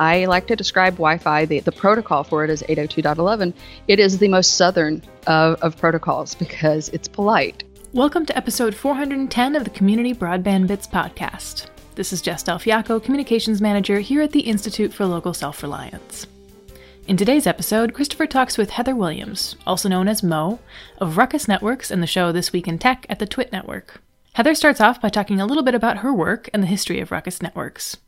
I like to describe Wi Fi, the, the protocol for it is 802.11. It is the most southern of, of protocols because it's polite. Welcome to episode 410 of the Community Broadband Bits podcast. This is Jess Del Fiacco, Communications Manager here at the Institute for Local Self Reliance. In today's episode, Christopher talks with Heather Williams, also known as Mo, of Ruckus Networks and the show This Week in Tech at the Twit Network. Heather starts off by talking a little bit about her work and the history of Ruckus Networks.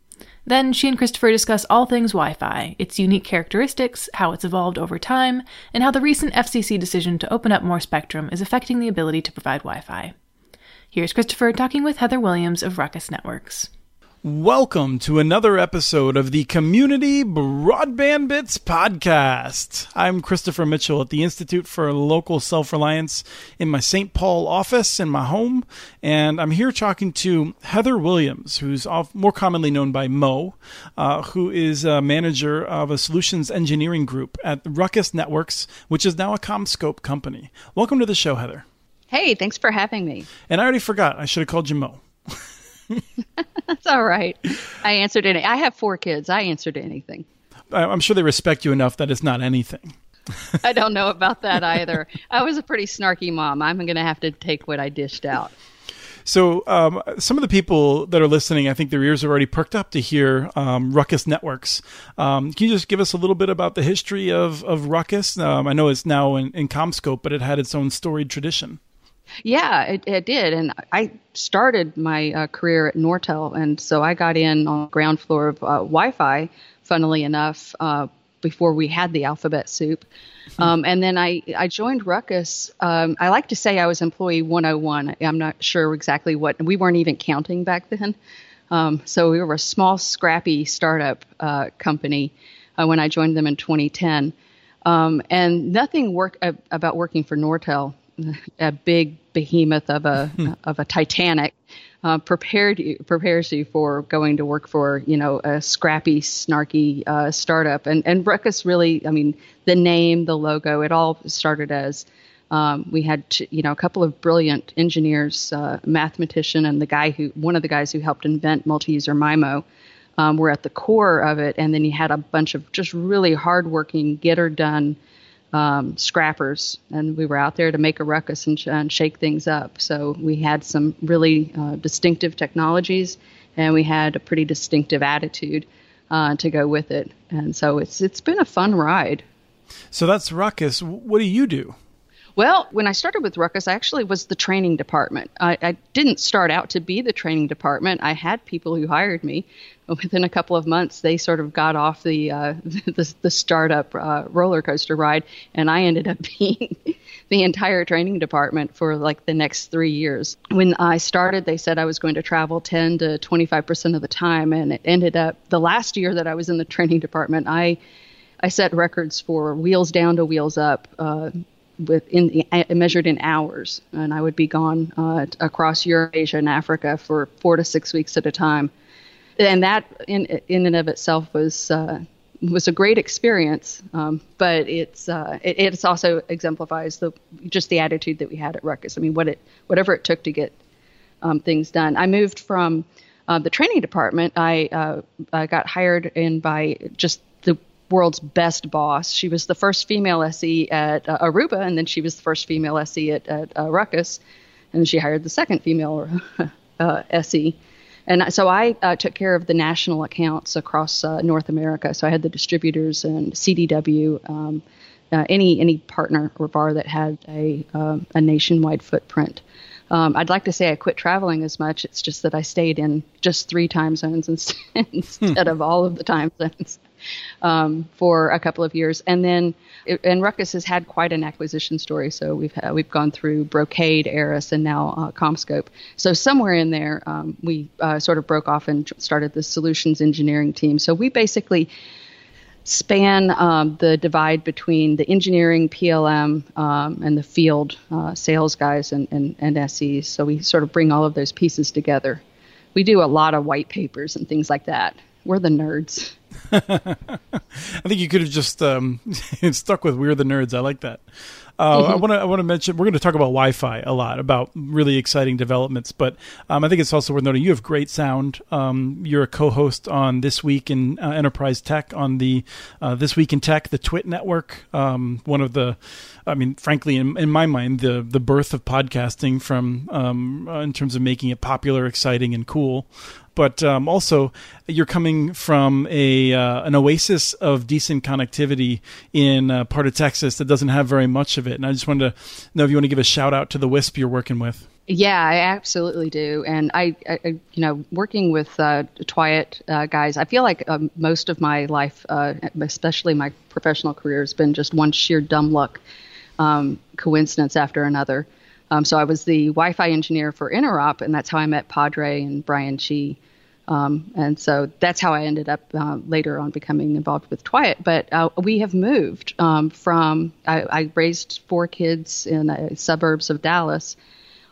Then she and Christopher discuss all things Wi Fi, its unique characteristics, how it's evolved over time, and how the recent FCC decision to open up more spectrum is affecting the ability to provide Wi Fi. Here's Christopher talking with Heather Williams of Ruckus Networks. Welcome to another episode of the Community Broadband Bits podcast. I'm Christopher Mitchell at the Institute for Local Self Reliance in my St. Paul office in my home, and I'm here talking to Heather Williams, who's more commonly known by Mo, uh, who is a manager of a solutions engineering group at Ruckus Networks, which is now a CommScope company. Welcome to the show, Heather. Hey, thanks for having me. And I already forgot, I should have called you Mo. That's all right. I answered any. I have four kids. I answered anything. I'm sure they respect you enough that it's not anything. I don't know about that either. I was a pretty snarky mom. I'm going to have to take what I dished out. So, um, some of the people that are listening, I think their ears are already perked up to hear um, Ruckus Networks. Um, can you just give us a little bit about the history of, of Ruckus? Um, I know it's now in, in CommScope, but it had its own storied tradition. Yeah, it, it did. And I started my uh, career at Nortel. And so I got in on the ground floor of uh, Wi Fi, funnily enough, uh, before we had the alphabet soup. Hmm. Um, and then I, I joined Ruckus. Um, I like to say I was employee 101. I'm not sure exactly what, we weren't even counting back then. Um, so we were a small, scrappy startup uh, company uh, when I joined them in 2010. Um, and nothing work, uh, about working for Nortel a big behemoth of a hmm. of a Titanic uh, prepared you, prepares you for going to work for you know a scrappy, snarky uh, startup. And and Ruckus really, I mean, the name, the logo, it all started as um, we had you know a couple of brilliant engineers, uh, mathematician, and the guy who one of the guys who helped invent multi-user MIMO. Um, were at the core of it, and then you had a bunch of just really hardworking, get her done um, scrappers, and we were out there to make a ruckus and, sh- and shake things up. So we had some really uh, distinctive technologies, and we had a pretty distinctive attitude uh, to go with it. And so it's it's been a fun ride. So that's ruckus. What do you do? Well, when I started with Ruckus, I actually was the training department. I, I, didn't start out to be the training department. I had people who hired me. Within a couple of months, they sort of got off the uh, the, the, startup uh, roller coaster ride, and I ended up being the entire training department for like the next three years. When I started, they said I was going to travel 10 to 25 percent of the time, and it ended up the last year that I was in the training department, I I set records for wheels down to wheels up. Uh, with in, measured in hours, and I would be gone uh, across Europe, Asia, and Africa for four to six weeks at a time. And that, in in and of itself, was uh, was a great experience. Um, but it's uh, it, it's also exemplifies the just the attitude that we had at Ruckus. I mean, what it whatever it took to get um, things done. I moved from uh, the training department. I uh, I got hired in by just world's best boss. She was the first female SE at uh, Aruba, and then she was the first female SE at, at uh, Ruckus, and she hired the second female uh, SE. And so I uh, took care of the national accounts across uh, North America. So I had the distributors and CDW, um, uh, any any partner or bar that had a um, a nationwide footprint. Um, I'd like to say I quit traveling as much. It's just that I stayed in just three time zones instead, instead of all of the time zones um, for a couple of years, and then and Ruckus has had quite an acquisition story. So we've had, we've gone through Brocade, Arris, and now uh, CommScope. So somewhere in there, um, we uh, sort of broke off and started the solutions engineering team. So we basically span um, the divide between the engineering, PLM, um, and the field uh, sales guys and, and, and SEs. So we sort of bring all of those pieces together. We do a lot of white papers and things like that. We're the nerds. I think you could have just um, stuck with "We're the Nerds." I like that. Uh, mm-hmm. I want to I want to mention we're going to talk about Wi-Fi a lot about really exciting developments, but um, I think it's also worth noting you have great sound. Um, you're a co-host on This Week in uh, Enterprise Tech on the uh, This Week in Tech, the Twit Network. Um, one of the, I mean, frankly, in, in, my mind, the the birth of podcasting from um, in terms of making it popular, exciting, and cool but um, also you're coming from a uh, an oasis of decent connectivity in a part of Texas that doesn't have very much of it. And I just wanted to know if you want to give a shout out to the WISP you're working with. Yeah, I absolutely do. And I, I you know, working with uh, Twit uh, guys, I feel like um, most of my life, uh, especially my professional career, has been just one sheer dumb luck um, coincidence after another. Um, so I was the Wi-Fi engineer for Interop, and that's how I met Padre and Brian Chee. Um, and so that's how I ended up uh, later on becoming involved with Twit. But uh, we have moved um, from, I, I, raised four kids in the suburbs of Dallas.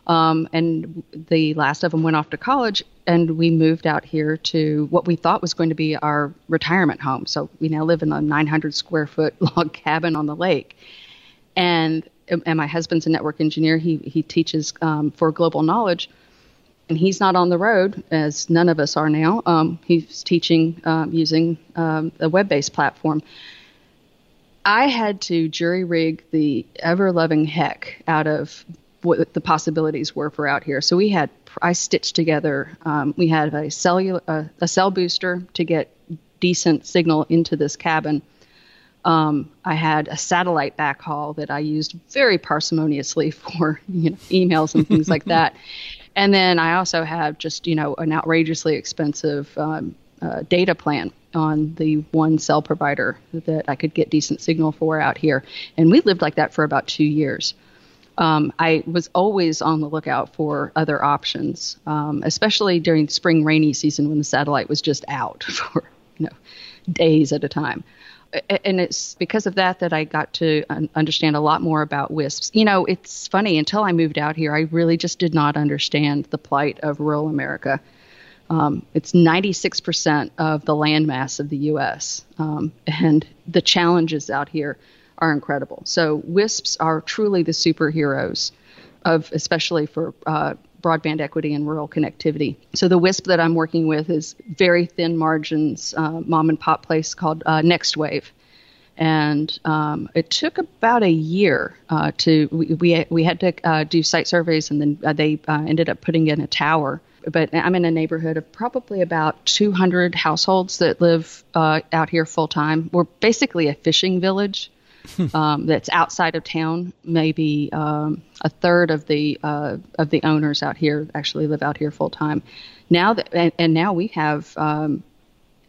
Um, and the last of them went off to college, and we moved out here to what we thought was going to be our retirement home. So we now live in a 900 square foot log cabin on the lake. And and my husband's a network engineer. He he teaches um, for Global Knowledge, and he's not on the road as none of us are now. Um, he's teaching um, using um, a web-based platform. I had to jury rig the ever-loving heck out of what the possibilities were for out here. So we had I stitched together. Um, we had a cellular uh, a cell booster to get decent signal into this cabin um, I had a satellite backhaul that I used very parsimoniously for you know, emails and things like that. And then I also have just you know an outrageously expensive um, uh, data plan on the one cell provider that I could get decent signal for out here. And we lived like that for about two years. Um, I was always on the lookout for other options, um, especially during spring rainy season when the satellite was just out for you know days at a time and it's because of that that I got to understand a lot more about WISPs. You know, it's funny, until I moved out here, I really just did not understand the plight of rural America. Um, it's 96% of the landmass of the U.S., um, and the challenges out here are incredible. So, WISPs are truly the superheroes of, especially for uh, broadband equity and rural connectivity. So the WISP that I'm working with is very thin margins, uh, mom and pop place called uh, NextWave. And um, it took about a year uh, to we, we, we had to uh, do site surveys, and then uh, they uh, ended up putting in a tower. But I'm in a neighborhood of probably about 200 households that live out here full time. We're basically a fishing village. um, that's outside of town. Maybe um, a third of the uh, of the owners out here actually live out here full time. Now that and, and, now we have um,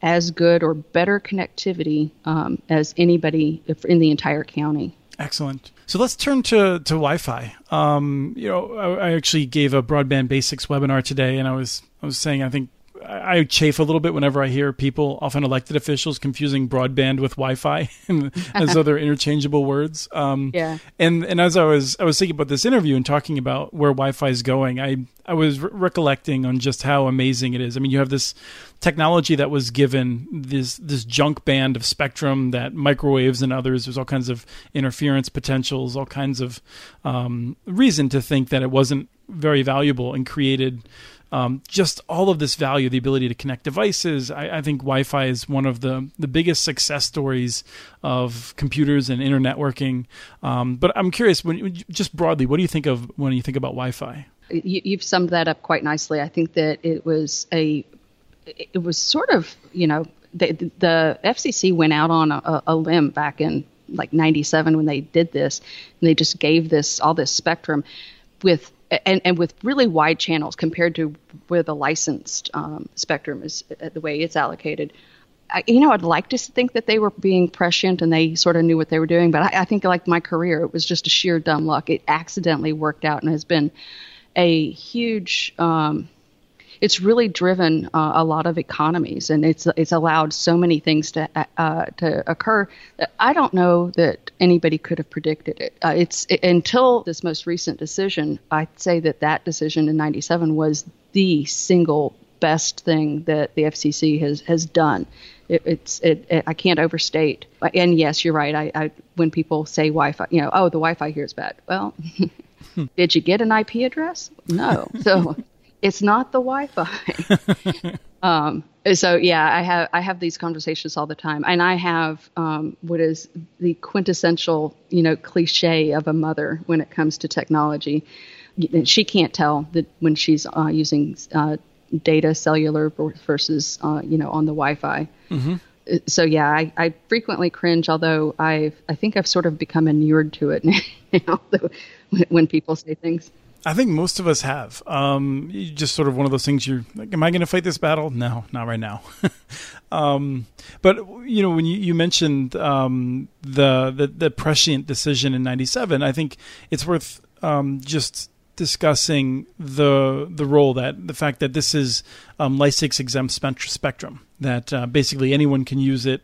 as good or better connectivity um, as anybody in the entire county. Excellent. So let's turn to, to Wi-Fi. Um, you know, I, I, actually gave a broadband basics webinar today, and I was I was saying I think I chafe a little bit whenever I hear people, often elected officials, confusing broadband with Wi-Fi as though they're interchangeable words. Um, yeah. And and as I was I was thinking about this interview and talking about where Wi-Fi is going, I I was re- recollecting on just how amazing it is. I mean, you have this technology that was given this this junk band of spectrum that microwaves and others. There's all kinds of interference potentials, all kinds of um, reason to think that it wasn't very valuable and created um, just all of this value, the ability to connect devices. I, I, think Wi-Fi is one of the the biggest success stories of computers and internet networking. Um, but I'm curious, when just broadly, what do you think of when you think about Wi-Fi? You, have summed that up quite nicely. I think that it was a it was sort of you know the, the FCC went out on a, a limb back in like 97 when they did this and they just gave this all this spectrum with and, and with really wide channels compared to where the licensed um, spectrum is uh, the way it's allocated. I, you know, I'd like to think that they were being prescient and they sort of knew what they were doing, but I, I think, like my career, it was just a sheer dumb luck. It accidentally worked out and has been a huge um, it's really driven uh, a lot of economies, and it's it's allowed so many things to uh, to occur. I don't know that anybody could have predicted it. Uh, it's it, until this most recent decision. I'd say that that decision in '97 was the single best thing that the FCC has has done it, it's it, it, I can't overstate. And yes, you're right. I, I when people say Wi-Fi, you know, oh, the Wi-Fi here is bad. Well, did you get an IP address? No. So it's not the Wi-Fi. um, so yeah, I have I have these conversations all the time, and I have um, what is the quintessential, you know, cliche of a mother when it comes to technology. She can't tell that when she's uh, using uh, data cellular versus uh, you know on the Wi-Fi. Mm-hmm. So yeah, I, I, frequently cringe, although I I think I've sort of become inured to it now when people say things. I think most of us have. Um, just sort of one of those things. You're like, am I going to fight this battle? No, not right now. um, but you know, when you, you mentioned um, the, the, the prescient decision in '97, I think it's worth um, just discussing the the role that the fact that this is um, exempt spectrum that uh, basically anyone can use it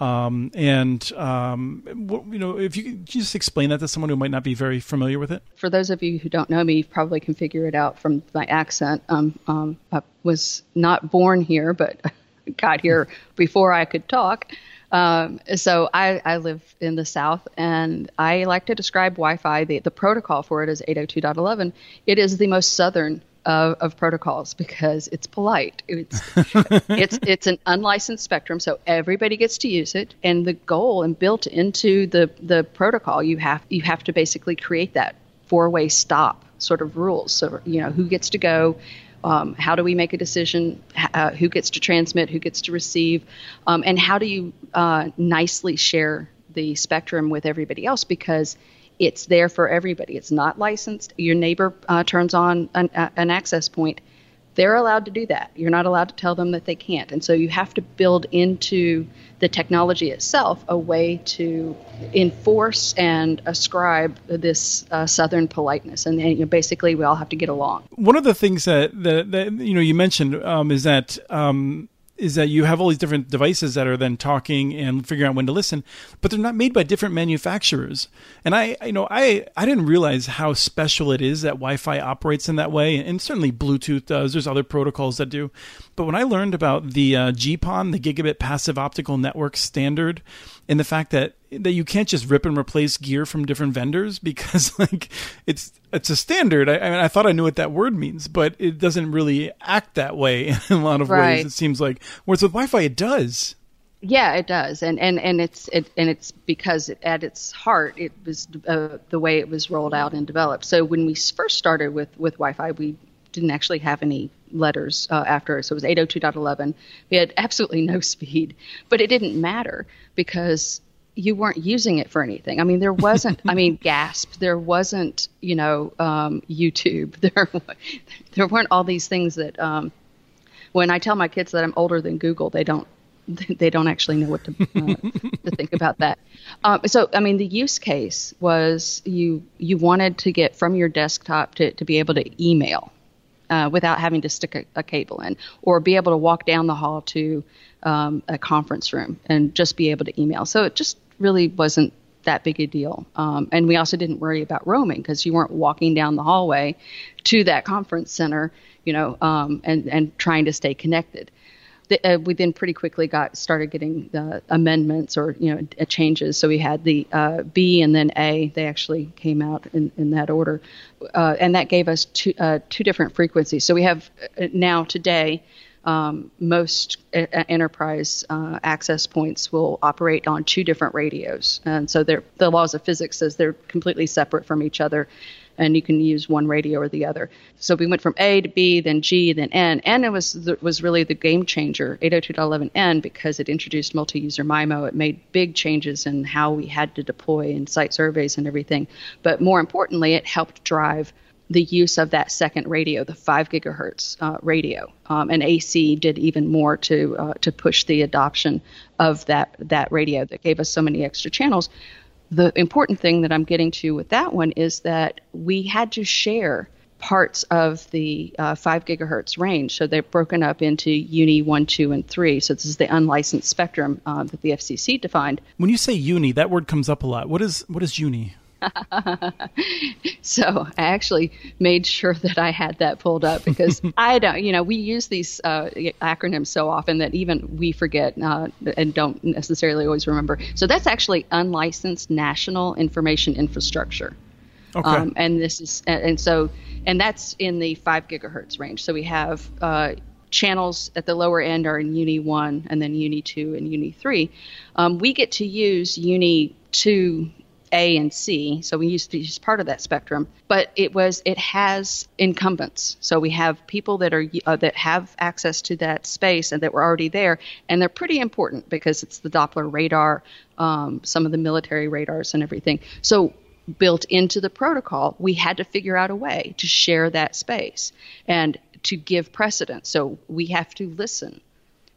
um, and um, you know if you could just explain that to someone who might not be very familiar with it for those of you who don't know me you probably can figure it out from my accent um, um, I was not born here but got here before I could talk um, so I, I, live in the South, and I like to describe Wi-Fi. The, the protocol for it is 802.11. It is the most southern of, of protocols because it's polite. It's it's it's an unlicensed spectrum, so everybody gets to use it. And the goal and built into the the protocol, you have you have to basically create that four-way stop sort of rules. So you know who gets to go um, how do we make a decision? Uh, who gets to transmit? Who gets to receive? Um, and how do you uh, nicely share the spectrum with everybody else? Because it's there for everybody. It's not licensed. Your neighbor uh, turns on an, an access point they're allowed to do that. You're not allowed to tell them that they can't. And so you have to build into the technology itself a way to enforce and ascribe this uh, Southern politeness. And, and you know, basically, we all have to get along. One of the things that, that, that you know you mentioned um, is that um, is that you have all these different devices that are then talking and figuring out when to listen, but they're not made by different manufacturers. And I, you know, I, I didn't realize how special it is that Wi-Fi operates in that way, and certainly Bluetooth does. There's other protocols that do, but when I learned about the uh, GPON, the Gigabit Passive Optical Network standard, and the fact that that you can't just rip and replace gear from different vendors because like it's it's a standard. I, I, mean, I thought I knew what that word means, but it doesn't really act that way in a lot of right. ways. It seems like whereas with Wi-Fi, it does. Yeah, it does, and and and it's it and it's because it, at its heart, it was uh, the way it was rolled out and developed. So when we first started with with Wi-Fi, we didn't actually have any letters uh, after, so it was 802.11. We had absolutely no speed, but it didn't matter because you weren't using it for anything. I mean, there wasn't. I mean, gasp. There wasn't. You know, um, YouTube. There, there weren't all these things that. Um, when I tell my kids that I'm older than Google, they don't. They don't actually know what to, uh, to think about that. Um, so, I mean, the use case was you you wanted to get from your desktop to, to be able to email uh, without having to stick a, a, cable in, or be able to walk down the hall to um, a conference room and just be able to email. So it just really wasn't that big a deal. Um, and we also didn't worry about roaming because you weren't walking down the hallway to that conference center, you know, um, and and trying to stay connected the, uh, we then pretty quickly got started getting the amendments or you know uh, changes. So we had the uh, B and then A. They actually came out in, in that order, uh, and that gave us two uh, two different frequencies. So we have uh, now today. Um, most enterprise access points will operate on two different radios, and so the laws of physics says they're completely separate from each other and you can use one radio or the other. So we went from A to B, then G, then N. N it was was really the game changer, 802.11n, because it introduced multi-user MIMO. It made big changes in how we had to deploy and site surveys and everything. But more importantly, it helped drive the use of that second radio, the five gigahertz uh, radio, um, and AC did even more to uh, to push the adoption of that that radio that gave us so many extra channels the important thing that I'm getting to with that one is that we had to share parts of the uh, 5 gigahertz range. So they're broken up into Uni 1, 2, and 3. So this is the unlicensed spectrum uh, that the FCC defined. When you say Uni, that word comes up a lot. What is what is Uni? so I actually made sure that I had that pulled up because I don't, you know, we use these uh, acronyms so often that even we forget uh, and don't necessarily always remember. So that's actually unlicensed national information infrastructure. Okay. Um, and this is, and so, and that's in the five gigahertz range. So we have uh, channels at the lower end are in Uni 1 and then Uni 2 and Uni 3. Um, we get to use Uni 2 A and C, so we used to use part of that spectrum, but it was it has incumbents. So we have people that are uh, that have access to that space and that were already there, and they're pretty important because it's the Doppler radar, um, some of the military radars and everything. So built into the protocol, we had to figure out a way to share that space and to give precedence. So we have to listen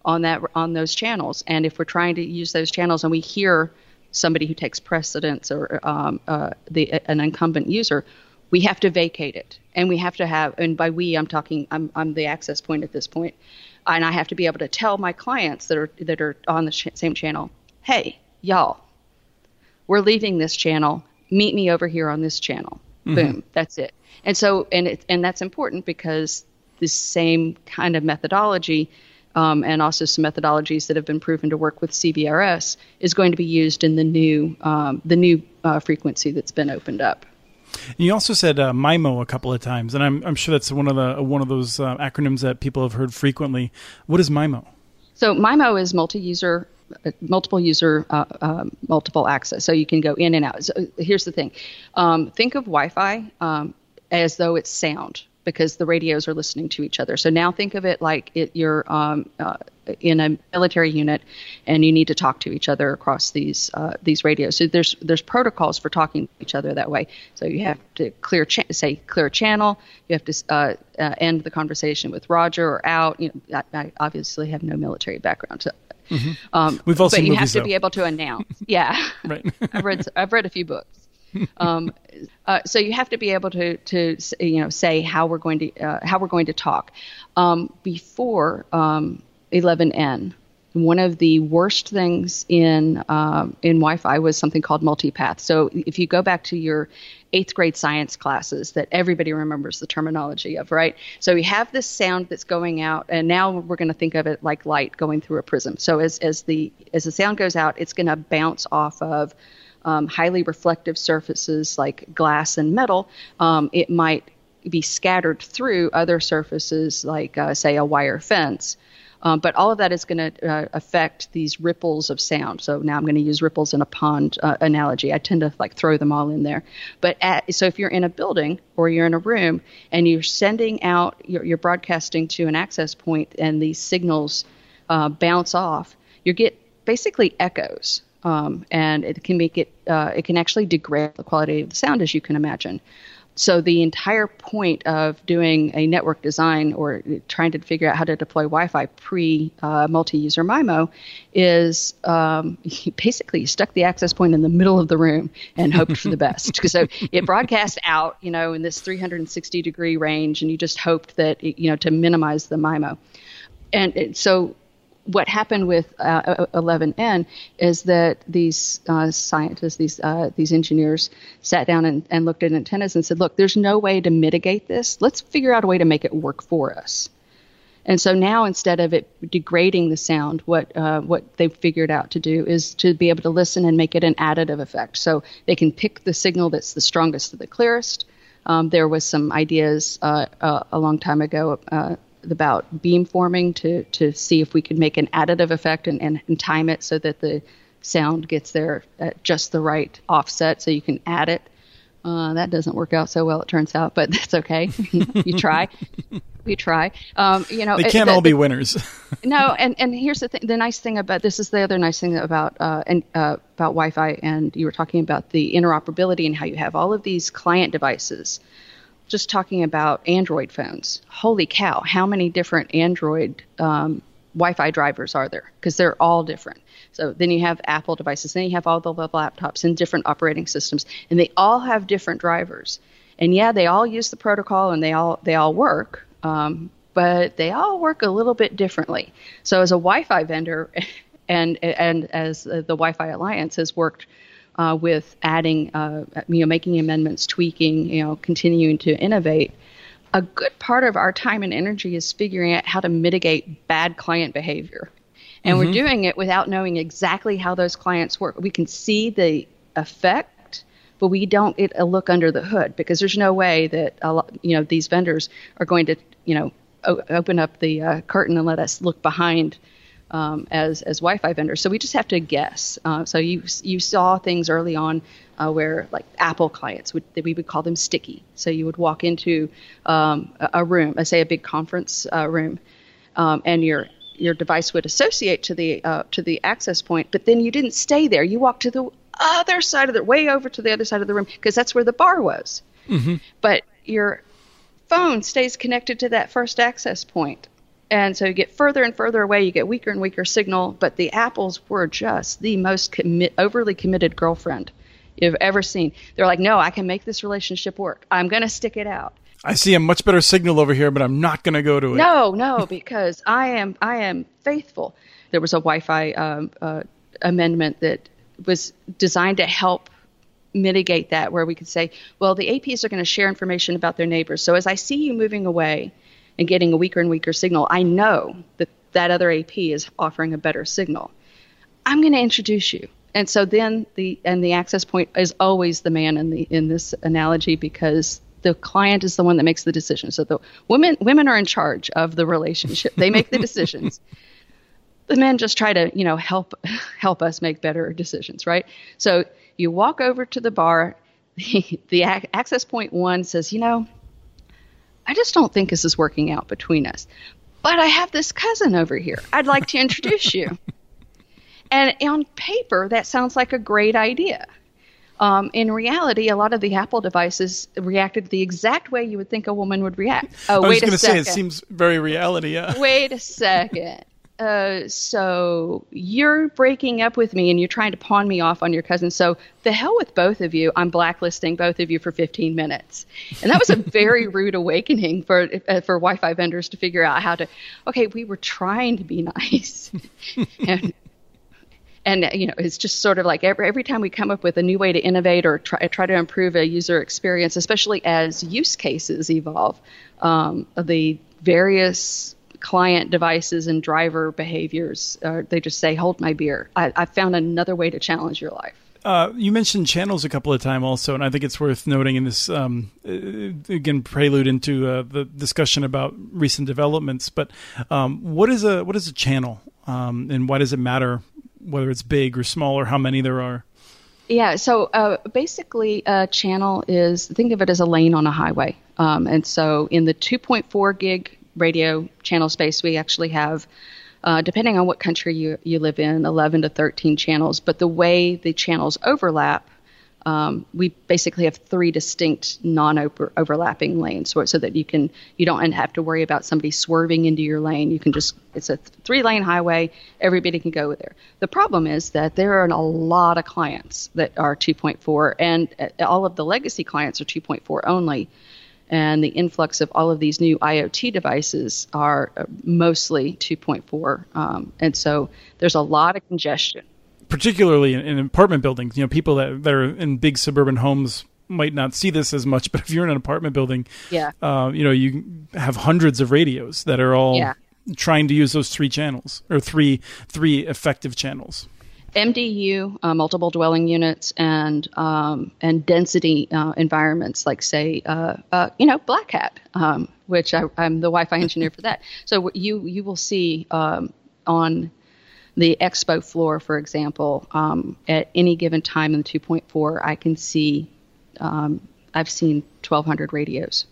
on that on those channels, and if we're trying to use those channels and we hear somebody who takes precedence or um, uh, the an incumbent user, we have to vacate it, and we have to have. And by we, I'm talking. I'm I'm the access point at this point, and I have to be able to tell my clients that are that are on the sh- same channel, hey, y'all, we're leaving this channel. Meet me over here on this channel. Mm-hmm. Boom. That's it. And so, and it, and that's important because the same kind of methodology um, and also some methodologies that have been proven to work with CBRS is going to be used in the new um, the new uh, frequency that's been opened up. You also said uh, MIMO a couple of times, and I'm, I'm sure that's one of the one of those uh, acronyms that people have heard frequently. What is MIMO? So MIMO is multi-user uh, multiple user, uh, uh, multiple access. So you can go in and out. So here's the thing: um, think of Wi-Fi um, as though it's sound because the radios are listening to each other. So now think of it like it, you're um, uh, in a military unit, and you need to talk to each other across these uh, these radios. So there's there's protocols for talking to each other that way. So you have to clear cha- say clear channel. You have to uh, uh end the conversation with Roger or out. You know, I, I obviously have no military background, so Mm-hmm. Um, We've all but you have to though. be able to announce. Yeah, right. I've read I've read a few books. Um, uh, so you have to be able to to you know say how we're going to uh, how we're going to talk. Um, before um, 11n, one of the worst things in um, in Wi-Fi was something called multipath. So if you go back to your eighth grade science classes that everybody remembers the terminology of, right? So we have this sound that's going out, and now we're going to think of it like light going through a prism. So as as the as the sound goes out, it's going to bounce off of um, highly reflective surfaces like glass and metal, um, it might be scattered through other surfaces like, uh, say, a wire fence. Um, but all of that is going to uh, affect these ripples of sound. So now I'm going to use ripples in a pond uh, analogy. I tend to like throw them all in there. But at, so if you're in a building or you're in a room and you're sending out, you're, you're broadcasting to an access point, and these signals uh, bounce off, you get basically echoes um, and it can make it uh, it can actually degrade the quality of the sound as you can imagine. So the entire point of doing a network design or trying to figure out how to deploy Wi-Fi pre uh, multi-user MIMO is um, basically you stuck the access point in the middle of the room and hoped for the best. So it broadcast out, you know, in this 360 degree range, and you just hoped that you know to minimize the MIMO. And it, so what happened with uh, 11n is that these uh, scientists, these uh, these engineers, sat down and, and looked at antennas and said, "Look, there's no way to mitigate this. Let's figure out a way to make it work for us." And so now, instead of it degrading the sound, what uh, what they've figured out to do is to be able to listen and make it an additive effect. So they can pick the signal that's the strongest or the clearest. Um, there was some ideas uh, uh, a long time ago about beam forming to, to see if we could make an additive effect and, and, and time it so that the sound gets there at just the right offset so you can add it. Uh, that doesn't work out so well, it turns out, but that's okay. you try. We try. Um, you know, they can't it, all be winners. no, and, and here's the thing. The nice thing about this is the other nice thing about uh, and, uh, about Wi-Fi, and you were talking about the interoperability and how you have all of these client devices just talking about Android phones. Holy cow, how many different Android um, Wi Fi drivers are there? Because they're all different. So then you have Apple devices, then you have all the laptops and different operating systems, and they all have different drivers. And yeah, they all use the protocol and they all they all work, um, but they all work a little bit differently. So as a Wi-Fi vendor, and and as the Wi-Fi Alliance has worked uh, with adding, uh, you know, making amendments, tweaking, you know, continuing to innovate. A good part of our time and energy is figuring out how to mitigate bad client behavior. And mm-hmm. we're doing it without knowing exactly how those clients work. We can see the effect, but we don't get a look under the hood because there's no way that a lot, you know these vendors are going to you know o- open up the uh, curtain and let us look behind um, as as Wi-Fi vendors. So we just have to guess. Uh, so you you saw things early on uh, where like Apple clients would we would call them sticky. So you would walk into um, a, room, let's say a big conference uh, room, um, and your your device would associate to the uh, to the access point, but then you didn't stay there. You walked to the other side of the way over to the other side of the room because that's where the bar was. Mm-hmm. But your phone stays connected to that first access point and so you get further and further away, you get weaker and weaker signal. But the apples were just the most commit, overly committed girlfriend you've ever seen. They're like, no, I can make this relationship work. I'm going to stick it out. I see a much better signal over here, but I'm not going to go to it. No, no, because I am I am faithful. There was a Wi-Fi um, uh, amendment that was designed to help mitigate that, where we could say, well, the APs are going to share information about their neighbors. So as I see you moving away, and getting a weaker and weaker signal, I know that that other AP is offering a better signal. I'm going to introduce you. And so then the and the access point is always the man in the in this analogy because the client is the one that makes the decision. So the women women are in charge of the relationship. They make the decisions. the men just try to, you know, help help us make better decisions, right? So you walk over to the bar, the, the access point one says, you know, I just don't think this is working out between us. But I have this cousin over here. I'd like to introduce you. And on paper, that sounds like a great idea. Um, in reality, a lot of the Apple devices reacted the exact way you would think a woman would react. Oh, I was going to say it seems very reality. Yeah. Wait a second. Uh, so you're breaking up with me and you're trying to pawn me off on your cousin. So the hell with both of you. I'm blacklisting both of you for 15 minutes. And that was a very rude awakening for uh, for Wi-Fi vendors to figure out how to. Okay, we were trying to be nice, and and you know it's just sort of like every every time we come up with a new way to innovate or try try to improve a user experience, especially as use cases evolve, um, the various client devices and driver behaviors. Uh, they just say, "Hold my beer." I, I found another way to challenge your life. Uh, you mentioned channels a couple of times also, and I think it's worth noting in this um, uh, again prelude into uh, the discussion about recent developments. But um, what is a what is a channel, um, and why does it matter whether it's big or small or how many there are? Yeah, so uh, basically, a channel is think of it as a lane on a highway, um, and so in the 2.4 gig radio channel space, we actually have, uh, depending on what country you, you live in, 11 to 13 channels. But the way the channels overlap, um, we basically have three distinct non-overlapping lanes, so, so, that you can you don't have to worry about somebody swerving into your lane. You can just it's a three-lane highway. Everybody can go there. The problem is that there are a lot of clients that are 2.4, and uh, all of the legacy clients are 2.4 only and the influx of all of these new IoT devices are uh, mostly 2.4, um, and so there's a lot of congestion. Particularly in, in, apartment buildings, you know, people that, that are in big suburban homes might not see this as much, but if you're in an apartment building, yeah, uh, you know, you have hundreds of radios that are all yeah. trying to use those three channels or three three effective channels. MDU, uh, multiple dwelling units, and um, and density uh, environments, like say, uh, uh you know, Black Hat, um, which I, am the Wi-Fi engineer for that. So you you will see um, on the expo floor, for example, um, at any given time in the 2.4, I can see um, I've seen 1,200 radios.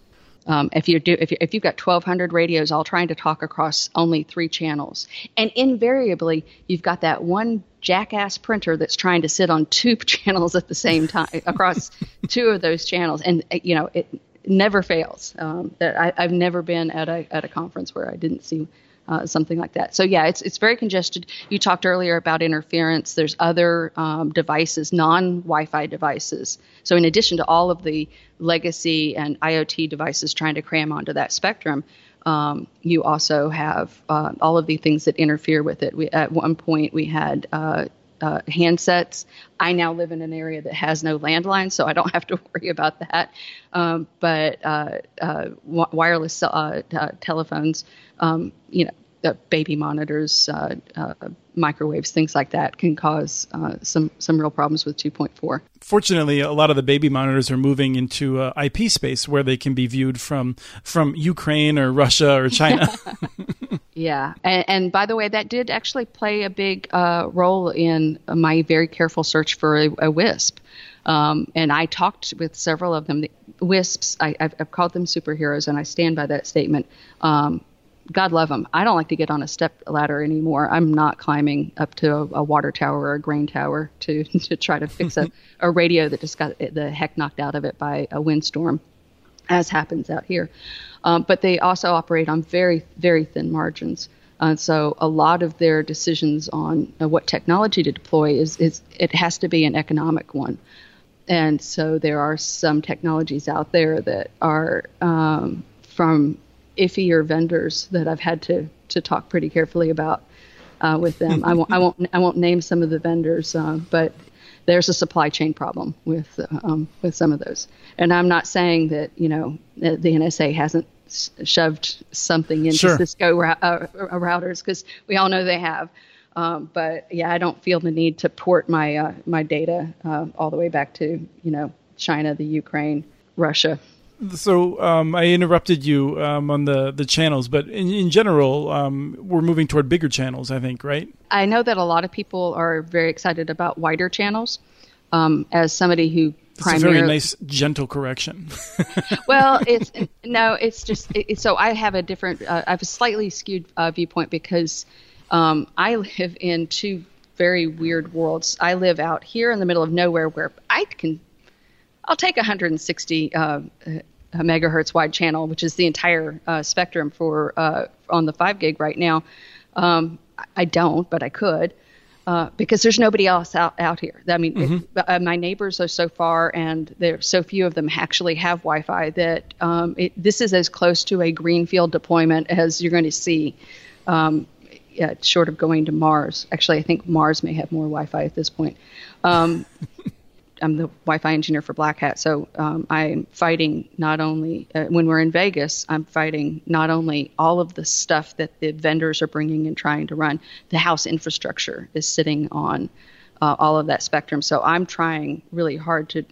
Um, if you do, if, you, if you've got 1,200 radios all trying to talk across only three channels, and invariably you've got that one jackass printer that's trying to sit on two channels at the same time across two of those channels, and uh, you know it never fails. Um, that I, have never been at a at a conference where I didn't see uh, something like that. So yeah, it's it's very congested. You talked earlier about interference. There's other um, devices, non-Wi-Fi devices. So in addition to all of the legacy and IoT devices trying to cram onto that spectrum, um, you also have uh, all of the things that interfere with it. We, at one point, we had uh, uh, handsets. I now live in an area that has no landline, so I don't have to worry about that. Um, but uh, uh, wireless uh, telephones, um, you know, uh, baby monitors, uh, uh, microwaves, things like that can cause uh, some some real problems with 2.4. Fortunately, a lot of the baby monitors are moving into uh, IP space where they can be viewed from from Ukraine or Russia or China. yeah, and, and, by the way, that did actually play a big uh, role in my very careful search for a, a WISP. Um, and I talked with several of them. The WISPs, I, have called them superheroes, and I stand by that statement. Um, God love them. I don't like to get on a step ladder anymore. I'm not climbing up to a, a water tower or a grain tower to to try to fix a, a radio that just got the heck knocked out of it by a windstorm, as happens out here. Um, but they also operate on very very thin margins. Uh, so a lot of their decisions on uh, what technology to deploy is, is it has to be an economic one. And so there are some technologies out there that are um, from iffier vendors that I've had to to talk pretty carefully about uh, with them. I won't I won't I won't name some of the vendors, uh, but there's a supply chain problem with um, with some of those. And I'm not saying that you know the NSA hasn't shoved something into sure. Cisco uh, uh, routers because we all know they have. Um, but yeah, I don't feel the need to port my uh, my data uh, all the way back to you know China, the Ukraine, Russia so um, I interrupted you um, on the, the channels, but in, in general, um, we're moving toward bigger channels, I think, right? I know that a lot of people are very excited about wider channels. Um, as somebody who it's a very nice, gentle correction. well, it's no, it's just it, so I have a different, uh, I have a slightly skewed uh, viewpoint because um, I live in two very weird worlds. I live out here in the middle of nowhere where I can I'll take 160 uh, megahertz wide channel, which is the entire uh, spectrum for uh, on the five gig right now. Um, I don't, but I could. Uh, because there's nobody else out, out here. I mean, mm-hmm. it, uh, my neighbors are so far, and there so few of them actually have Wi-Fi that um, it, this is as close to a greenfield deployment as you're going to see. Um, yeah, short of going to Mars. Actually, I think Mars may have more Wi-Fi at this point. Um, I'm the Wi-Fi engineer for Black Hat, so um, I'm fighting not only uh, when we're in Vegas, I'm fighting not only all of the stuff that the vendors are bringing and trying to run. The house infrastructure is sitting on uh, all of that spectrum, so I'm trying really hard to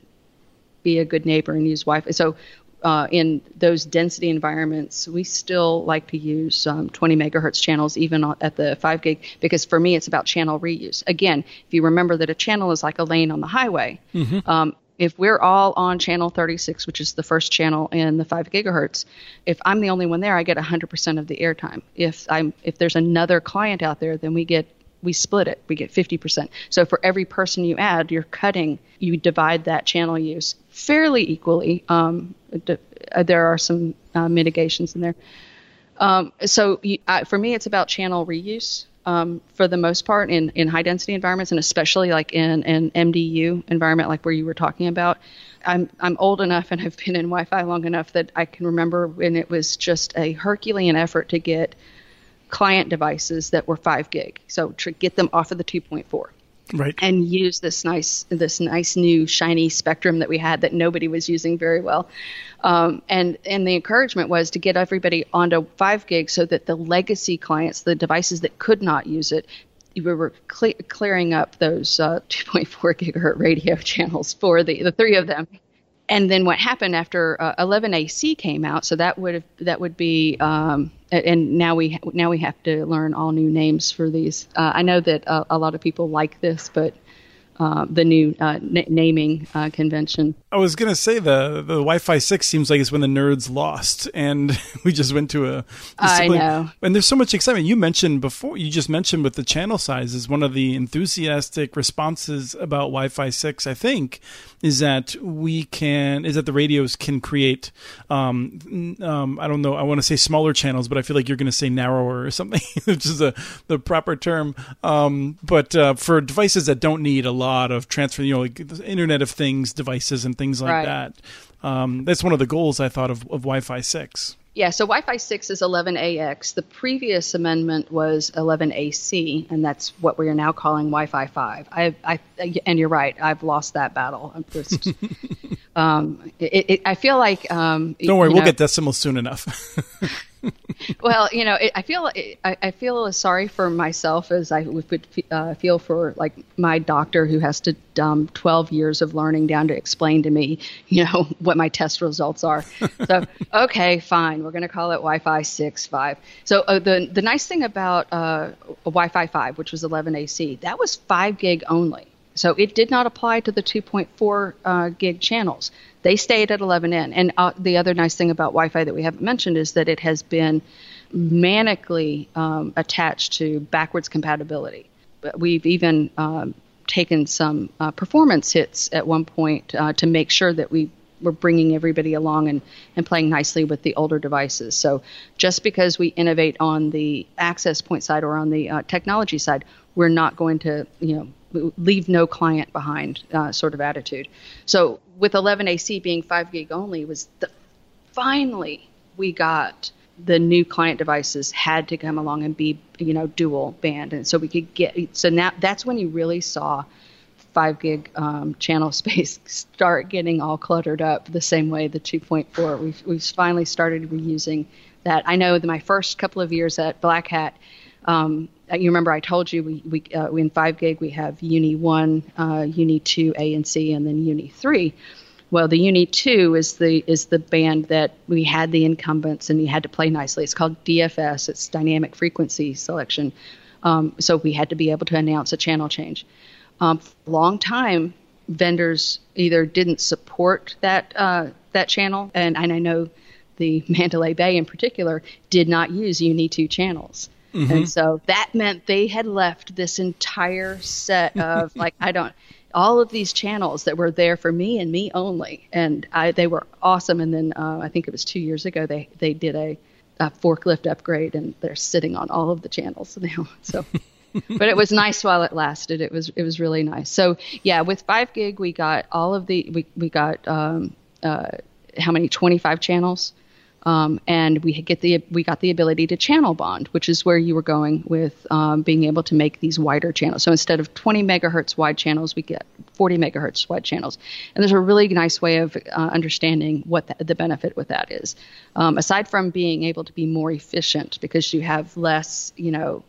be a good neighbor and use Wi-Fi. So uh, in those density environments, we still like to use um, 20 megahertz channels even at the 5 gig because for me it's about channel reuse. Again, if you remember that a channel is like a lane on the highway, mm-hmm. um, if we're all on channel 36, which is the first channel in the 5 gigahertz, if I'm the only one there, I get 100% of the airtime. If I'm if there's another client out there, then we get we split it. We get 50%. So for every person you add, you're cutting, you divide that channel use fairly equally. Um, there are some uh, mitigations in there. Um, so you, uh, for me, it's about channel reuse um, for the most part in, in high density environments, and especially like in an MDU environment, like where you were talking about. I'm I'm old enough and I've been in Wi-Fi long enough that I can remember when it was just a Herculean effort to get client devices that were five gig. So to get them off of the 2.4 right. and use this nice this nice new shiny spectrum that we had that nobody was using very well. Um, and and the encouragement was to get everybody onto 5 gig so that the legacy clients the devices that could not use it we were cle- clearing up those uh, 2.4 gigahertz radio channels for the the three of them and then what happened after uh, 11AC came out? So that would have, that would be, um, and now we now we have to learn all new names for these. Uh, I know that uh, a lot of people like this, but uh, the new uh, n- naming uh, convention. I was gonna say the the Wi-Fi six seems like it's when the nerds lost, and we just went to a. I know. And there's so much excitement. You mentioned before. You just mentioned with the channel sizes. One of the enthusiastic responses about Wi-Fi six, I think, is that we can is that the radios can create. Um, um, I don't know. I want to say smaller channels, but I feel like you're going to say narrower or something, which is a, the proper term. Um, but uh, for devices that don't need a lot lot of transfer, you know, like the Internet of Things devices and things like right. that. Um, that's one of the goals I thought of, of Wi-Fi six. Yeah, so Wi Fi 6 is 11AX. The previous amendment was 11AC, and that's what we are now calling Wi Fi 5. I, I, and you're right, I've lost that battle. I'm just, um, it, it, I feel like. Um, Don't worry, we'll know, get decimals soon enough. well, you know, it, I feel I, I, feel as sorry for myself as I would uh, feel for like my doctor who has to dumb 12 years of learning down to explain to me, you know, what my test results are. so, okay, fine, we're going to call it Wi-Fi 6, 5. So uh, the the nice thing about uh, Wi-Fi 5, which was 11AC, that was 5 gig only. So it did not apply to the 2.4 uh, gig channels. They stayed at 11N. And uh, the other nice thing about Wi Fi that we haven't mentioned is that it has been manically um, attached to backwards compatibility. But we've even um, taken some uh, performance hits at one point uh, to make sure that we were bringing everybody along and, and playing nicely with the older devices. So just because we innovate on the access point side or on the uh, technology side, we're not going to, you know, leave no client behind uh, sort of attitude. So with 11AC being 5 gig only was the finally we got the new client devices had to come along and be you know dual band. And so we could get so now that's when you really saw 5 gig um, channel space start getting all cluttered up the same way the 2.4 we've, we've finally started reusing that. I know that my first couple of years at black hat um, you remember I told you we, we, uh, in 5 gig we have UNII 1, uh, UNII 2, A and C, and then UNII 3. Well, the UNII 2 is the is the band that we had the incumbents and you had to play nicely. It's called DFS. It's dynamic frequency selection. Um, so we had to be able to announce a channel change. Um, for a long time, vendors either didn't support that uh, that channel, and, and I know the Mandalay Bay in particular did not use UNII 2 channels. Mm-hmm. And so that meant they had left this entire set of like I don't all of these channels that were there for me and me only, and I they were awesome. And then uh, I think it was two years ago they they did a, a, forklift upgrade, and they're sitting on all of the channels now. So. but it was nice while it lasted. It was it was really nice. So yeah, with five gig we got all of the we we got um, uh, how many twenty five channels um, and we get the we got the ability to channel bond, which is where you were going with um, being able to make these wider channels. So instead of 20 megahertz wide channels, we get 40 megahertz wide channels. And there's a really nice way of uh, understanding what the, the, benefit with that is. Um, aside from being able to be more efficient because you have less, you know,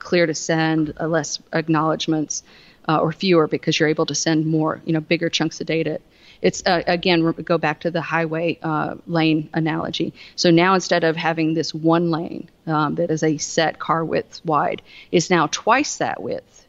clear to send, uh, less acknowledgments, uh, or fewer because you're able to send more, you know, bigger chunks of data it's uh, again go back to the highway uh, lane analogy. So now instead of having this one lane um, that is a set car width wide, is now twice that width,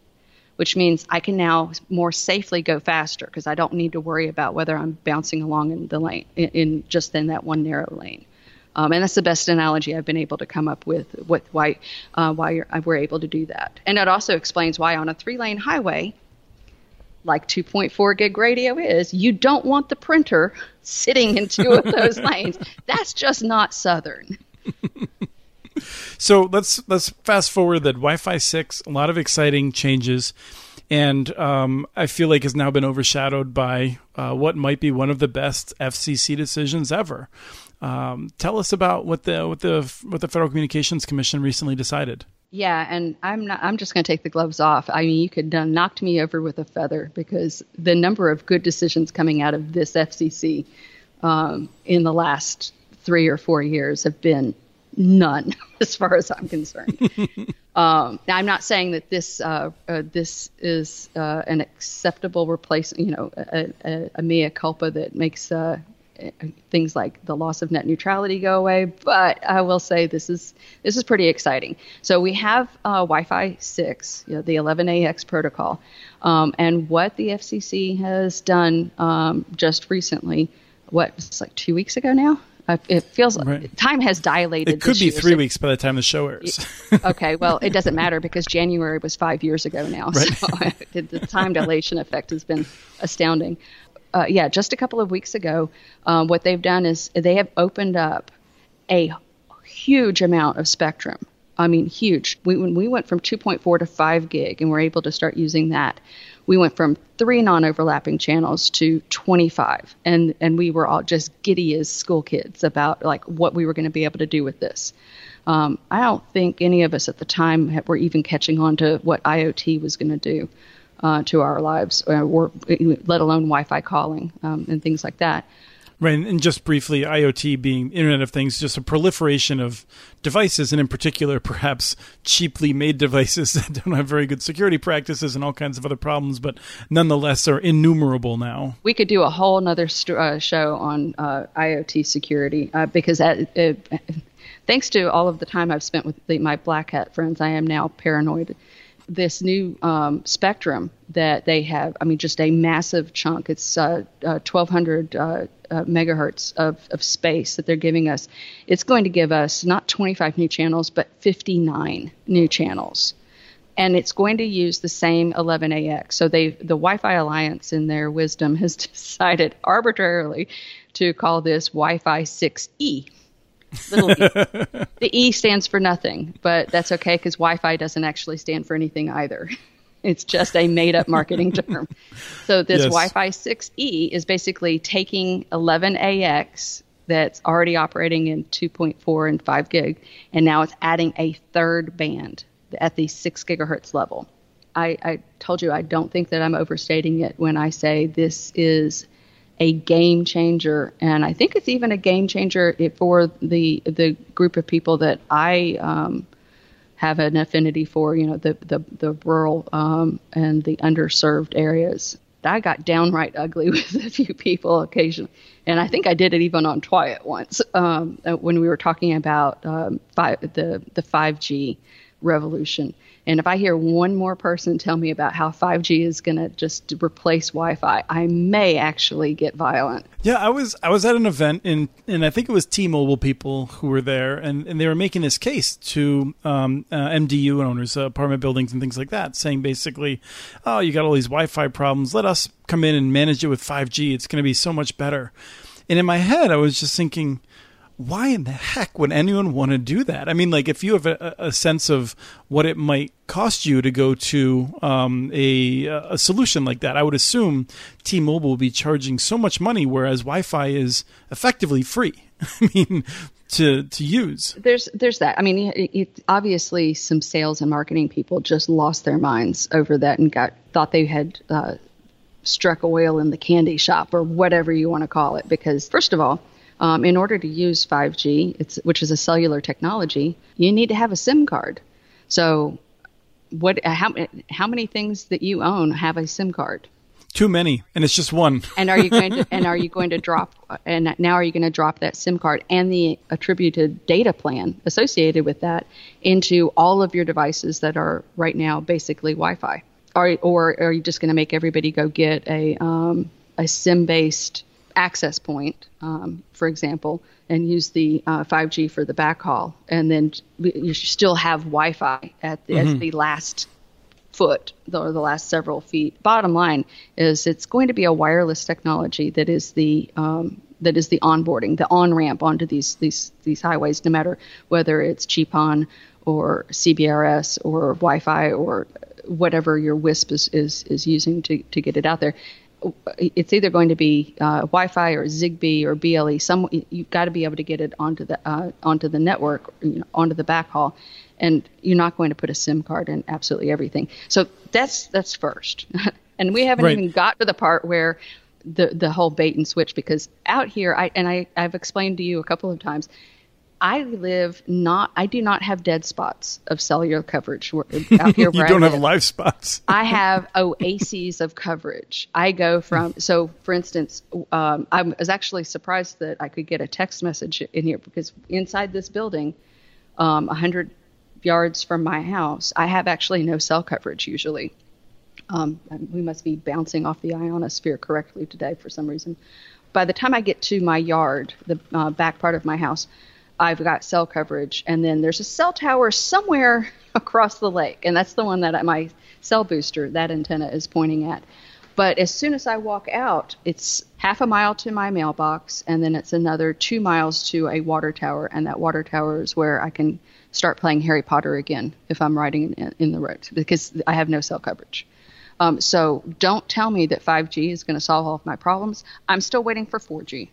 which means I can now more safely go faster because I don't need to worry about whether I'm bouncing along in the lane in, in just in that one narrow lane. Um, and that's the best analogy I've been able to come up with with why uh, why we're able to do that. And it also explains why on a three lane highway like 2.4 gig radio is, you don't want the printer sitting in two of those lanes. That's just not Southern. so let's let's fast forward that Wi-Fi six, a lot of exciting changes, and um, I feel like has now been overshadowed by uh, what might be one of the best FCC decisions ever. Um, tell us about what the what the what the Federal Communications Commission recently decided. Yeah, and I'm not. I'm just going to take the gloves off. I mean, you could uh, knock me over with a feather because the number of good decisions coming out of this FCC um, in the last three or four years have been none, as far as I'm concerned. um, now, I'm not saying that this uh, uh, this is uh, an acceptable replacement. You know, a, a, a mea culpa that makes uh, things like the loss of net neutrality go away. But I will say this is this is pretty exciting. So we have uh, Wi-Fi 6, you know, the 11ax protocol, um, and what the FCC has done um, just recently. What it's like two weeks ago now. Uh, it feels right. time has dilated. It could be year, three so, weeks by the time the show airs. okay, well, it doesn't matter because January was five years ago now. Right. So the time dilation effect has been astounding uh, yeah, just a couple of weeks ago, um, what they've done is they have opened up a huge amount of spectrum. I mean, huge. We, when we went from 2.4 to 5 gig and we're able to start using that, we went from three non-overlapping channels to 25 and and we were all just giddy as school kids about like what we were going to be able to do with this um, i don't think any of us at the time were even catching on to what iot was going to do uh, to our lives or, or, let alone wi-fi calling um, and things like that Right, and just briefly, IoT being Internet of Things, just a proliferation of devices, and in particular, perhaps cheaply made devices that don't have very good security practices and all kinds of other problems, but nonetheless are innumerable now. We could do a whole another st- uh, show on uh, IoT security uh, because that, thanks to all of the time I've spent with the, my black hat friends, I am now paranoid this new um, spectrum that they have. I mean, just a massive chunk. It's uh, uh, 1,200 uh, uh, megahertz of, of space that they're giving us. It's going to give us not 25 new channels, but 59 new channels. And it's going to use the same 11AX. So they, the Wi-Fi Alliance, in their wisdom, has decided arbitrarily to call this Wi-Fi 6E Little e. the E stands for nothing, but that's okay because Wi-Fi doesn't actually stand for anything either. It's just a made-up marketing term. So this yes. Wi-Fi 6E is basically taking 11AX that's already operating in 2.4 and 5 gig, and now it's adding a third band at the 6 gigahertz level. I, I told you I don't think that I'm overstating it when I say this is a game changer, and I think it's even a game changer for the the group of people that I um, have an affinity for. You know, the the, the rural um, and the underserved areas. I got downright ugly with a few people occasionally, and I think I did it even on Twit once um, when we were talking about um, five, the the 5G revolution. And if I hear one more person tell me about how 5G is going to just replace Wi-Fi, I may actually get violent. Yeah, I was I was at an event in and I think it was T-Mobile people who were there, and, and they were making this case to um, uh, MDU owners, uh, apartment buildings, and things like that, saying basically, "Oh, you got all these Wi-Fi problems. Let us come in and manage it with 5G. It's going to be so much better." And in my head, I was just thinking why in the heck would anyone want to do that? I mean, like if you have a, a sense of what it might cost you to go to um, a a solution like that, I would assume T-Mobile will be charging so much money, whereas Wi-Fi is effectively free. I mean, to to use. There's there's that. I mean, it, it, obviously, some sales and marketing people just lost their minds over that and got thought they had. Uh, struck oil in the candy shop or whatever you want to call it because first of all um, in order to use 5G, which is a cellular technology, you need to have a SIM card. So, what? How, how many things that you own have a SIM card? Too many, and it's just one. and are you going to? And are you going to drop? And now are you going to drop that SIM card and the attributed data plan associated with that into all of your devices that are right now basically Wi-Fi? Or, or are you just going to make everybody go get a um, a SIM based access point, um, for example, and use the uh, 5G for the backhaul, and then you still have Wi-Fi at the, mm-hmm. the last foot or the last several feet. Bottom line is it's going to be a wireless technology that is the um, that is the onboarding, the on ramp onto these these these highways, no matter whether it's GPON or CBRS or Wi-Fi or whatever your WISP is, is, is using to, to get it out there it's either going to be uh, Wi-Fi or Zigbee or BLE. Some you've got to be able to get it onto the uh, onto the network, you know, onto the backhaul, and you're not going to put a SIM card in absolutely everything. So that's that's first, and we haven't right. even got to the part where the the whole bait and switch because out here, I and I I've explained to you a couple of times I live not. I do not have dead spots of cellular coverage out here. you don't have live spots. I have oases of coverage. I go from so, for instance, um, I was actually surprised that I could get a text message in here because inside this building, um, hundred yards from my house, I have actually no cell coverage usually. Um, we must be bouncing off the ionosphere correctly today for some reason. By the time I get to my yard, the uh, back part of my house, I've got cell coverage, and then there's a cell tower somewhere across the lake, and that's the one that my cell booster, that antenna, is pointing at. But as soon as I walk out, it's half a mile to my mailbox, and then it's another two miles to a water tower, and that water tower is where I can start playing Harry Potter again if I'm riding in, in the road because I have no cell coverage. Um, so don't tell me that 5G is going to solve all of my problems. I'm still waiting for 4G,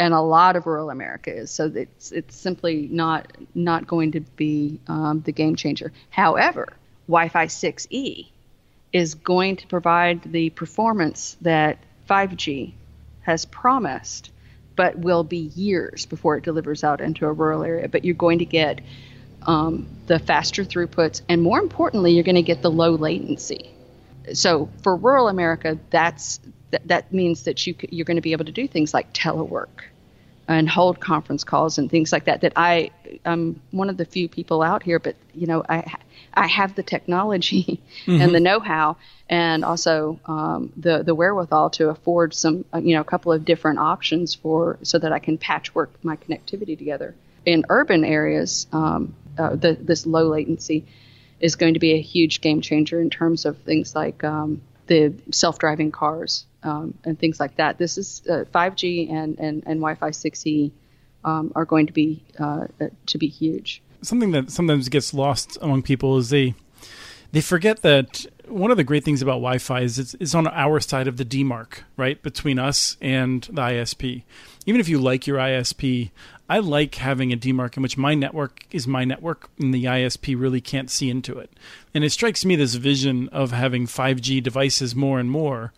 and a lot of rural America is. So it's it's simply not not going to be um, the game changer. However, Wi-Fi 6E is going to provide the performance that 5G has promised, but will be years before it delivers out into a rural area. But you're going to get um, the faster throughputs, and more importantly, you're going to get the low latency. So for rural America, that's that, that means that you you're going to be able to do things like telework and hold conference calls and things like that. That I I'm one of the few people out here, but you know I I have the technology mm-hmm. and the know-how, and also um, the the wherewithal to afford some uh, you know a couple of different options for so that I can patchwork my connectivity together. In urban areas, um, uh, the, this low latency is going to be a huge game changer in terms of things like um, the self-driving cars um, and things like that. This is uh, 5G and, and, and Wi-Fi 6E um, are going to be uh, to be huge. Something that sometimes gets lost among people is they they forget that one of the great things about Wi-Fi is it's, it's on our side of the demarc, right, between us and the ISP. Even if you like your ISP, I like having a demarc in which my network is my network and the ISP really can't see into it. And it strikes me this vision of having 5G devices more and more.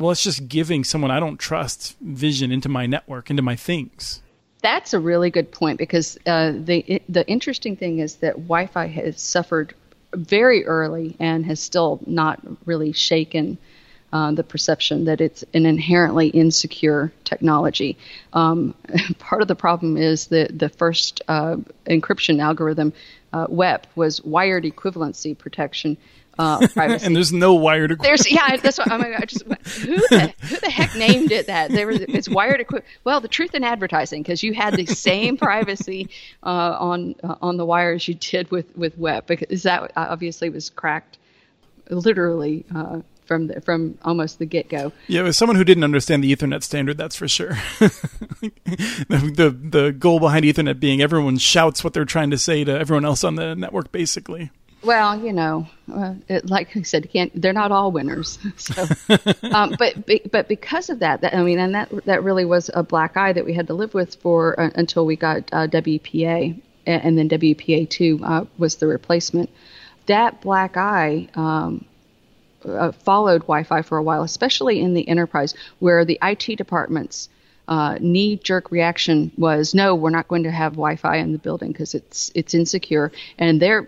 Well, it's just giving someone I don't trust vision into my network, into my things. That's a really good point because uh, the the interesting thing is that Wi-Fi has suffered very early and has still not really shaken uh, the perception that it's an inherently insecure technology. Um, part of the problem is that the first uh, encryption algorithm, uh, WEP, was wired equivalency protection. Uh, and there's no wired. Equi- there's yeah, that's what I'm. I just who the who the heck named it that? There was it's wired equi- Well, the truth in advertising because you had the same privacy uh, on uh, on the wire as you did with with WEP because that obviously was cracked literally uh, from the, from almost the get go. Yeah, as someone who didn't understand the Ethernet standard, that's for sure. the, the the goal behind Ethernet being everyone shouts what they're trying to say to everyone else on the network, basically. Well, you know, uh, it, like I said, can't, they're not all winners. So, um, but but because of that, that, I mean, and that that really was a black eye that we had to live with for uh, until we got uh, WPA, and, then WPA two uh, was the replacement. That black eye um, uh, followed Wi-Fi for a while, especially in the enterprise, where the IT departments uh, knee-jerk reaction was, "No, we're not going to have Wi-Fi in the building because it's it's insecure." And they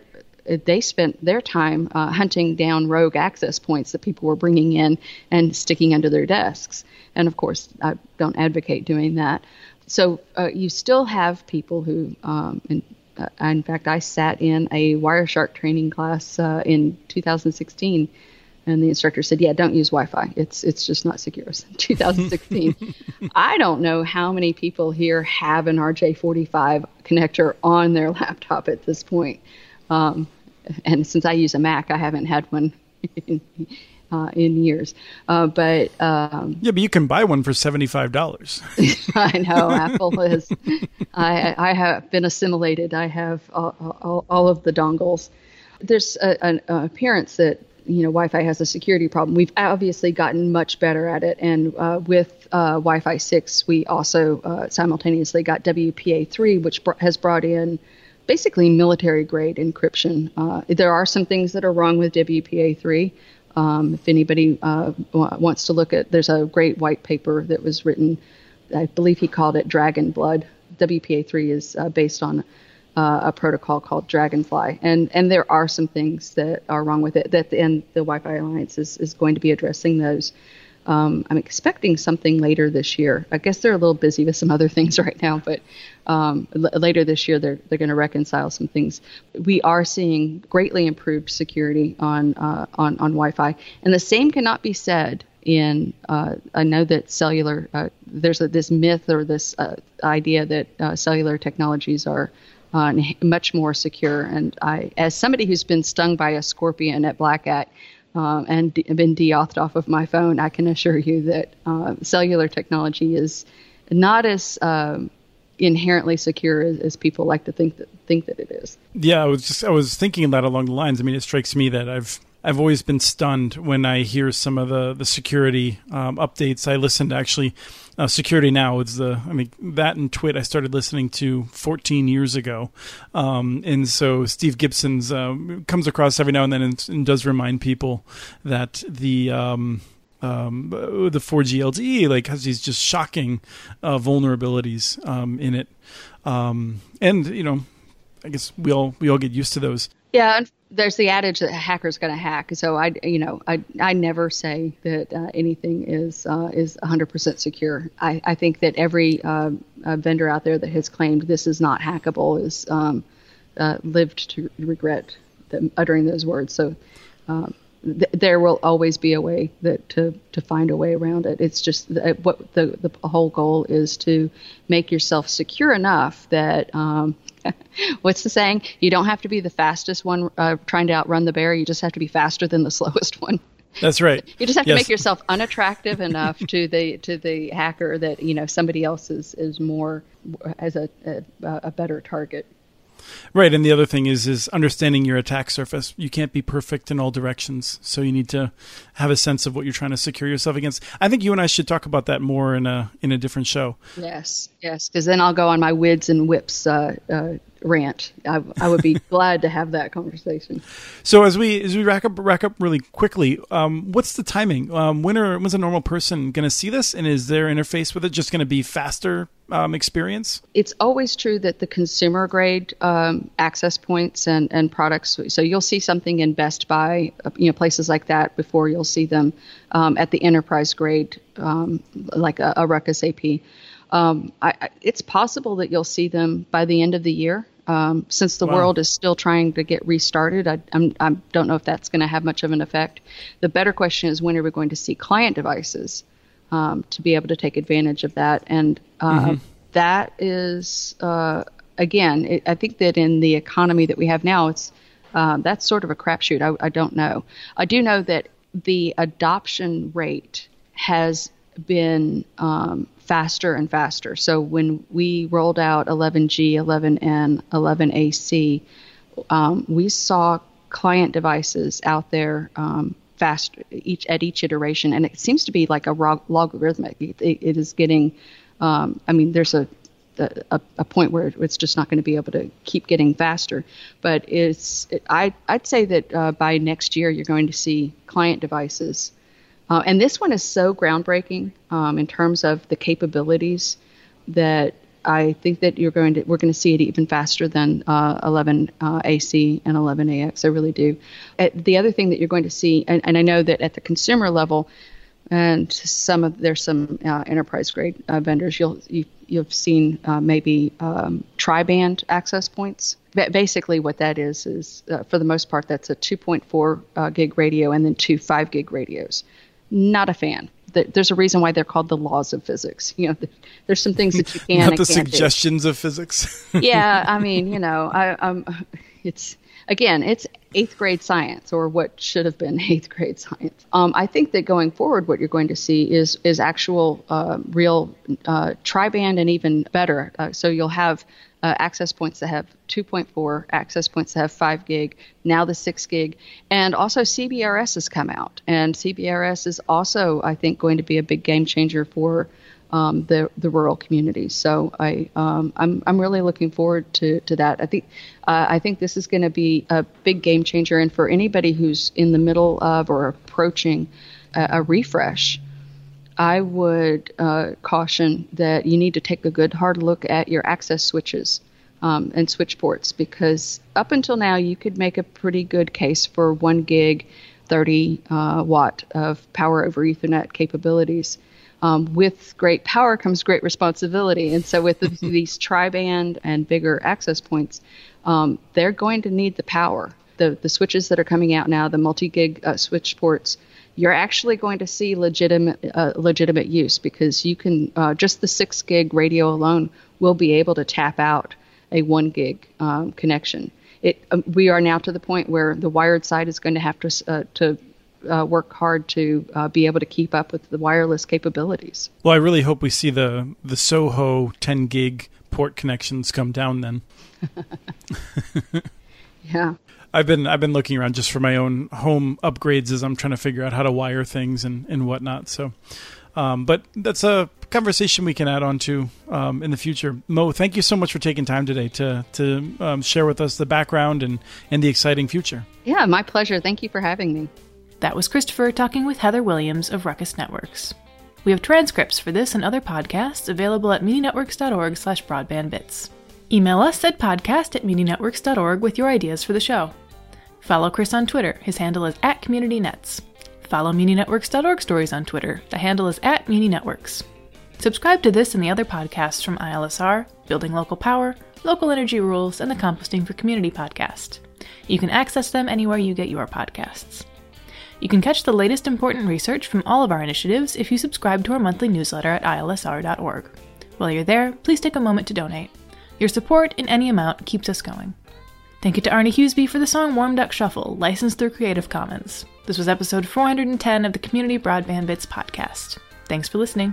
they spent their time uh, hunting down rogue access points that people were bringing in and sticking under their desks. And of course, I don't advocate doing that. So uh, you still have people who, um, in, uh, in fact, I sat in a Wireshark training class uh, in 2016 and the instructor said, "Yeah, don't use Wi-Fi. It's it's just not secure." 2016. I don't know how many people here have an RJ45 connector on their laptop at this point. Um, and since I use a Mac, I haven't had one in, uh, in years. Uh, but um, yeah, but you can buy one for seventy five dollars. I know Apple is. I I have been assimilated. I have all, all, all of the dongles. There's an appearance that you know Wi-Fi has a security problem. We've obviously gotten much better at it, and uh, with uh, Wi-Fi 6, we also uh, simultaneously got WPA3, which br- has brought in basically military-grade encryption. Uh, there are some things that are wrong with WPA3. Um, if anybody uh, wants to look at, there's a great white paper that was written. I believe he called it Dragon Blood. WPA3 is uh, based on uh, a protocol called Dragonfly, and and there are some things that are wrong with it. That and the Wi-Fi Alliance is is going to be addressing those. Um, I'm expecting something later this year. I guess they're a little busy with some other things right now, but um, l- later this year they're they're going to reconcile some things. We are seeing greatly improved security on uh, on on Wi-Fi, and the same cannot be said in. Uh, I know that cellular. Uh, there's a, this myth or this uh, idea that uh, cellular technologies are uh, much more secure. And I, as somebody who's been stung by a scorpion at Black Hat uh, and been deauthed off of my phone, I can assure you that uh, cellular technology is not as um, inherently secure as, as, people like to think that think that it is. Yeah, I was just I was thinking that along the lines. I mean, it strikes me that I've I've always been stunned when I hear some of the the security um, updates. I listened to actually uh, Security Now is the I mean that and Twit I started listening to 14 years ago, um, and so Steve Gibson's uh, comes across every now and then and, and does remind people that the um, um, the 4G LTE like has these just shocking uh, vulnerabilities um, in it, um, and you know, I guess we all we all get used to those. Yeah, there's the adage that a hacker's going to hack. So I, you know, I, I never say that uh, anything is uh, is 100% secure. I, I think that every uh, vendor out there that has claimed this is not hackable is um, uh, lived to regret uttering those words. So um, th- there will always be a way that to to find a way around it. It's just the, what the the whole goal is to make yourself secure enough that um, what's the saying? You don't have to be the fastest one uh, trying to outrun the bear. You just have to be faster than the slowest one. That's right. You just have yes. to make yourself unattractive enough to the to the hacker that you know somebody else is is more as a a, a better target. Right, and the other thing is is understanding your attack surface. You can't be perfect in all directions, so you need to have a sense of what you're trying to secure yourself against. I think you and I should talk about that more in a in a different show. Yes, yes, because then I'll go on my WIDs and WIPS uh, uh, rant. I, I would be glad to have that conversation. So as we as we rack up rack up really quickly, um, what's the timing? Um, when are when's a normal person going to see this, and is their interface with it just going to be faster um, experience? It's always true that the consumer grade um, access points and, and products. So you'll see something in Best Buy, uh, you know, places like that before you'll see them um, at the enterprise grade, um, like a, a Ruckus AP. Um, I, it's possible that you'll see them by the end of the year. Um, since the wow. world is still trying to get restarted, I, I'm, I don't know if that's going to have much of an effect. The better question is when are we going to see client devices um, to be able to take advantage of that? And uh, mm-hmm. that is, uh, again, it, I think that in the economy that we have now, it's uh, that's sort of a crapshoot. I, I don't know. I do know that the adoption rate has been um, faster and faster. So when we rolled out 11G, 11N, 11AC, um, we saw client devices out there um, fast each at each iteration, and it seems to be like a log- logarithmic. It, it is getting. Um, I mean, there's a a, a, point where it's just not going to be able to keep getting faster. But it's it, I I'd say that uh, by next year you're going to see client devices uh, and this one is so groundbreaking um, in terms of the capabilities that I think that you're going to we're going to see it even faster than uh, 11 uh, AC and 11 AX. I really do. Uh, the other thing that you're going to see, and, and, I know that at the consumer level, and some of there's some uh, enterprise grade uh, vendors, you'll you, you have seen uh, maybe um, tri-band access points. basically, what that is is for the most part that's a 2.4 gig radio and then two 5 gig radios not a fan. There's a reason why they're called the laws of physics. You know, there's some things that you can. not the suggestions do. of physics. yeah, I mean, you know, I, um, it's again, it's eighth grade science or what should have been eighth grade science. Um, I think that going forward, what you're going to see is is actual uh, real uh, tri-band and even better. Uh, so you'll have uh, access points that have 2.4, access points that have 5 gig, now the 6 gig, and also CBRS has come out. And CBRS is also, I think, going to be a big game changer for um, the the rural communities. So I um, I'm I'm really looking forward to, to that. I think uh, I think this is going to be a big game changer, and for anybody who's in the middle of or approaching a, a refresh. I would uh, caution that you need to take a good hard look at your access switches um, and switch ports because up until now you could make a pretty good case for one gig, 30 uh, watt of power over Ethernet capabilities. Um, with great power comes great responsibility, and so with the, these tri-band and bigger access points, um, they're going to need the power. The the switches that are coming out now, the multi-gig uh, switch ports you're actually going to see legitimate uh, legitimate use because you can uh, just the six gig radio alone will be able to tap out a one gig um, connection. It, um, we are now to the point where the wired side is going to have to uh, to uh, work hard to uh, be able to keep up with the wireless capabilities. Well, I really hope we see the the Soho 10 gig port connections come down then. yeah. I've been I've been looking around just for my own home upgrades as I'm trying to figure out how to wire things and and whatnot. So, um, but that's a conversation we can add on to um, in the future. Mo, thank you so much for taking time today to to um, share with us the background and and the exciting future. Yeah, my pleasure. Thank you for having me. That was Christopher talking with Heather Williams of Ruckus Networks. We have transcripts for this and other podcasts available at muninetworks.org slash broadbandbits. Email us at podcast at muninetworks.org with your ideas for the show. Follow Chris on Twitter. His handle is at CommunityNets. Follow muninetworks.org stories on Twitter. The handle is at muninetworks. Subscribe to this and the other podcasts from ILSR, Building Local Power, Local Energy Rules, and the Composting for Community podcast. You can access them anywhere you get your podcasts. You can catch the latest important research from all of our initiatives if you subscribe to our monthly newsletter at ilsr.org. While you're there, please take a moment to donate. Your support in any amount keeps us going. Thank you to Arne Huseby for the song Warm Duck Shuffle, licensed through Creative Commons. This was episode 410 of the Community Broadband Bits podcast. Thanks for listening.